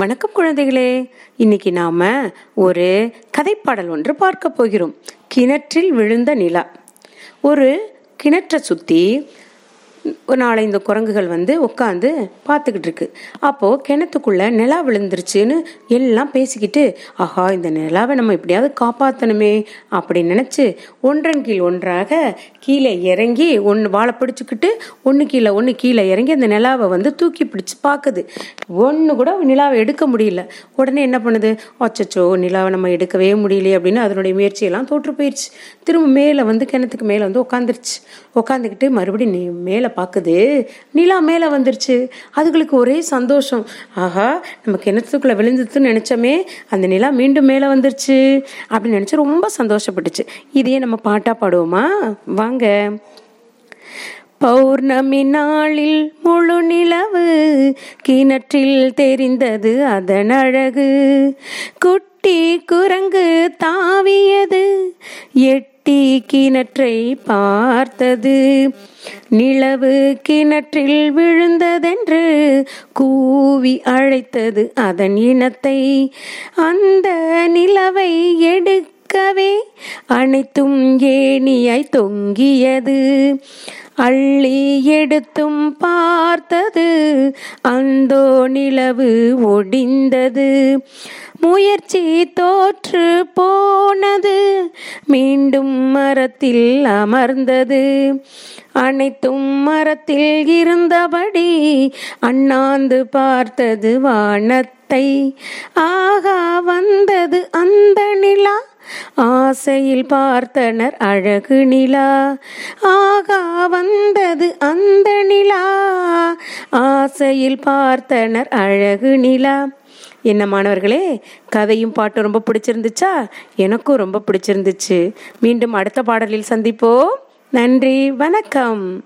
வணக்கம் குழந்தைகளே. இன்னைக்கு நாம ஒரு கதைப்பாடல் ஒன்று பார்க்க போகிறோம். கிணற்றில் விழுந்த நிலா. ஒரு கிணற்றை சுத்தி ஒரு நாலஞ்சு குரங்குகள் வந்து உட்காந்து பார்த்துக்கிட்டு இருக்கு. அப்போது கிணத்துக்குள்ளே நிலா விழுந்துருச்சுன்னு எல்லாம் பேசிக்கிட்டு ஆஹா இந்த நிலாவை நம்ம எப்படியாவது காப்பாற்றணுமே அப்படின்னு நினச்சி ஒன்றன் கீழ் ஒன்றாக கீழே இறங்கி ஒன்று வாழை பிடிச்சிக்கிட்டு ஒன்று கீழே ஒன்று கீழே இறங்கி அந்த நிலாவை வந்து தூக்கி பிடிச்சி பார்க்குது. ஒன்று கூட நிலாவை எடுக்க முடியல. உடனே என்ன பண்ணுது? அச்சச்சோ நிலாவை நம்ம எடுக்கவே முடியலையே அப்படின்னு அதனுடைய முயற்சியெல்லாம் தோற்று போயிடுச்சு திரும்ப மேலே வந்து கிணத்துக்கு மேலே வந்து உட்காந்துருச்சு உட்காந்துக்கிட்டு மறுபடியும் நீ மேலே பார்க்குது நிலா மேலே வந்துருச்சு. அதுகளுக்கு ஒரே சந்தோஷம். ஆஹா நம்ம கிணத்துக்குள்ளே விழுந்துதுன்னு நினச்சோமே அந்த நிலா மீண்டும் மேலே வந்துருச்சு. அப்படின்னு நினச்சி ரொம்ப சந்தோஷப்பட்டுச்சு. இதையே நம்ம பாட்டாக பாடுவோமா? வாங்க. பௌர்ணமி நாளில் முழு நிலவு கிணற்றில் தெரிந்தது அதன் அழகு. குட்டி குரங்கு தாவியது. எட்டு கிணற்றை பார்த்தது. நிலவு கிணற்றில் விழுந்ததென்று கூவி அழைத்தது அதன் இனத்தை. அந்த நிலவை எடுக்கவே அனைத்தும் ஏணியாய் தொங்கியது. அள்ளி எடுத்தும் பார்த்தது அந்தோ நிலவு ஒடிந்தது. முயற்சி தோற்று போ மீண்டும் மரத்தில் அமர்ந்தது. அனைத்தும் மரத்தில் இருந்தபடி அண்ணாந்து பார்த்தது வானத்தை. ஆகா வந்தது அந்த நிலா ஆசையில் பார்த்தனர் அழகு நிலா. ஆகா வந்தது அந்த நிலா. ஆசையில் பார்த்தனர் அழகு நிலா. என்ன மாணவர்களே கதையும் பாட்டும் ரொம்ப பிடிச்சிருந்துச்சா? எனக்கும் ரொம்ப பிடிச்சிருந்துச்சு. மீண்டும் அடுத்த பாடலில் சந்திப்போம். நன்றி வணக்கம்.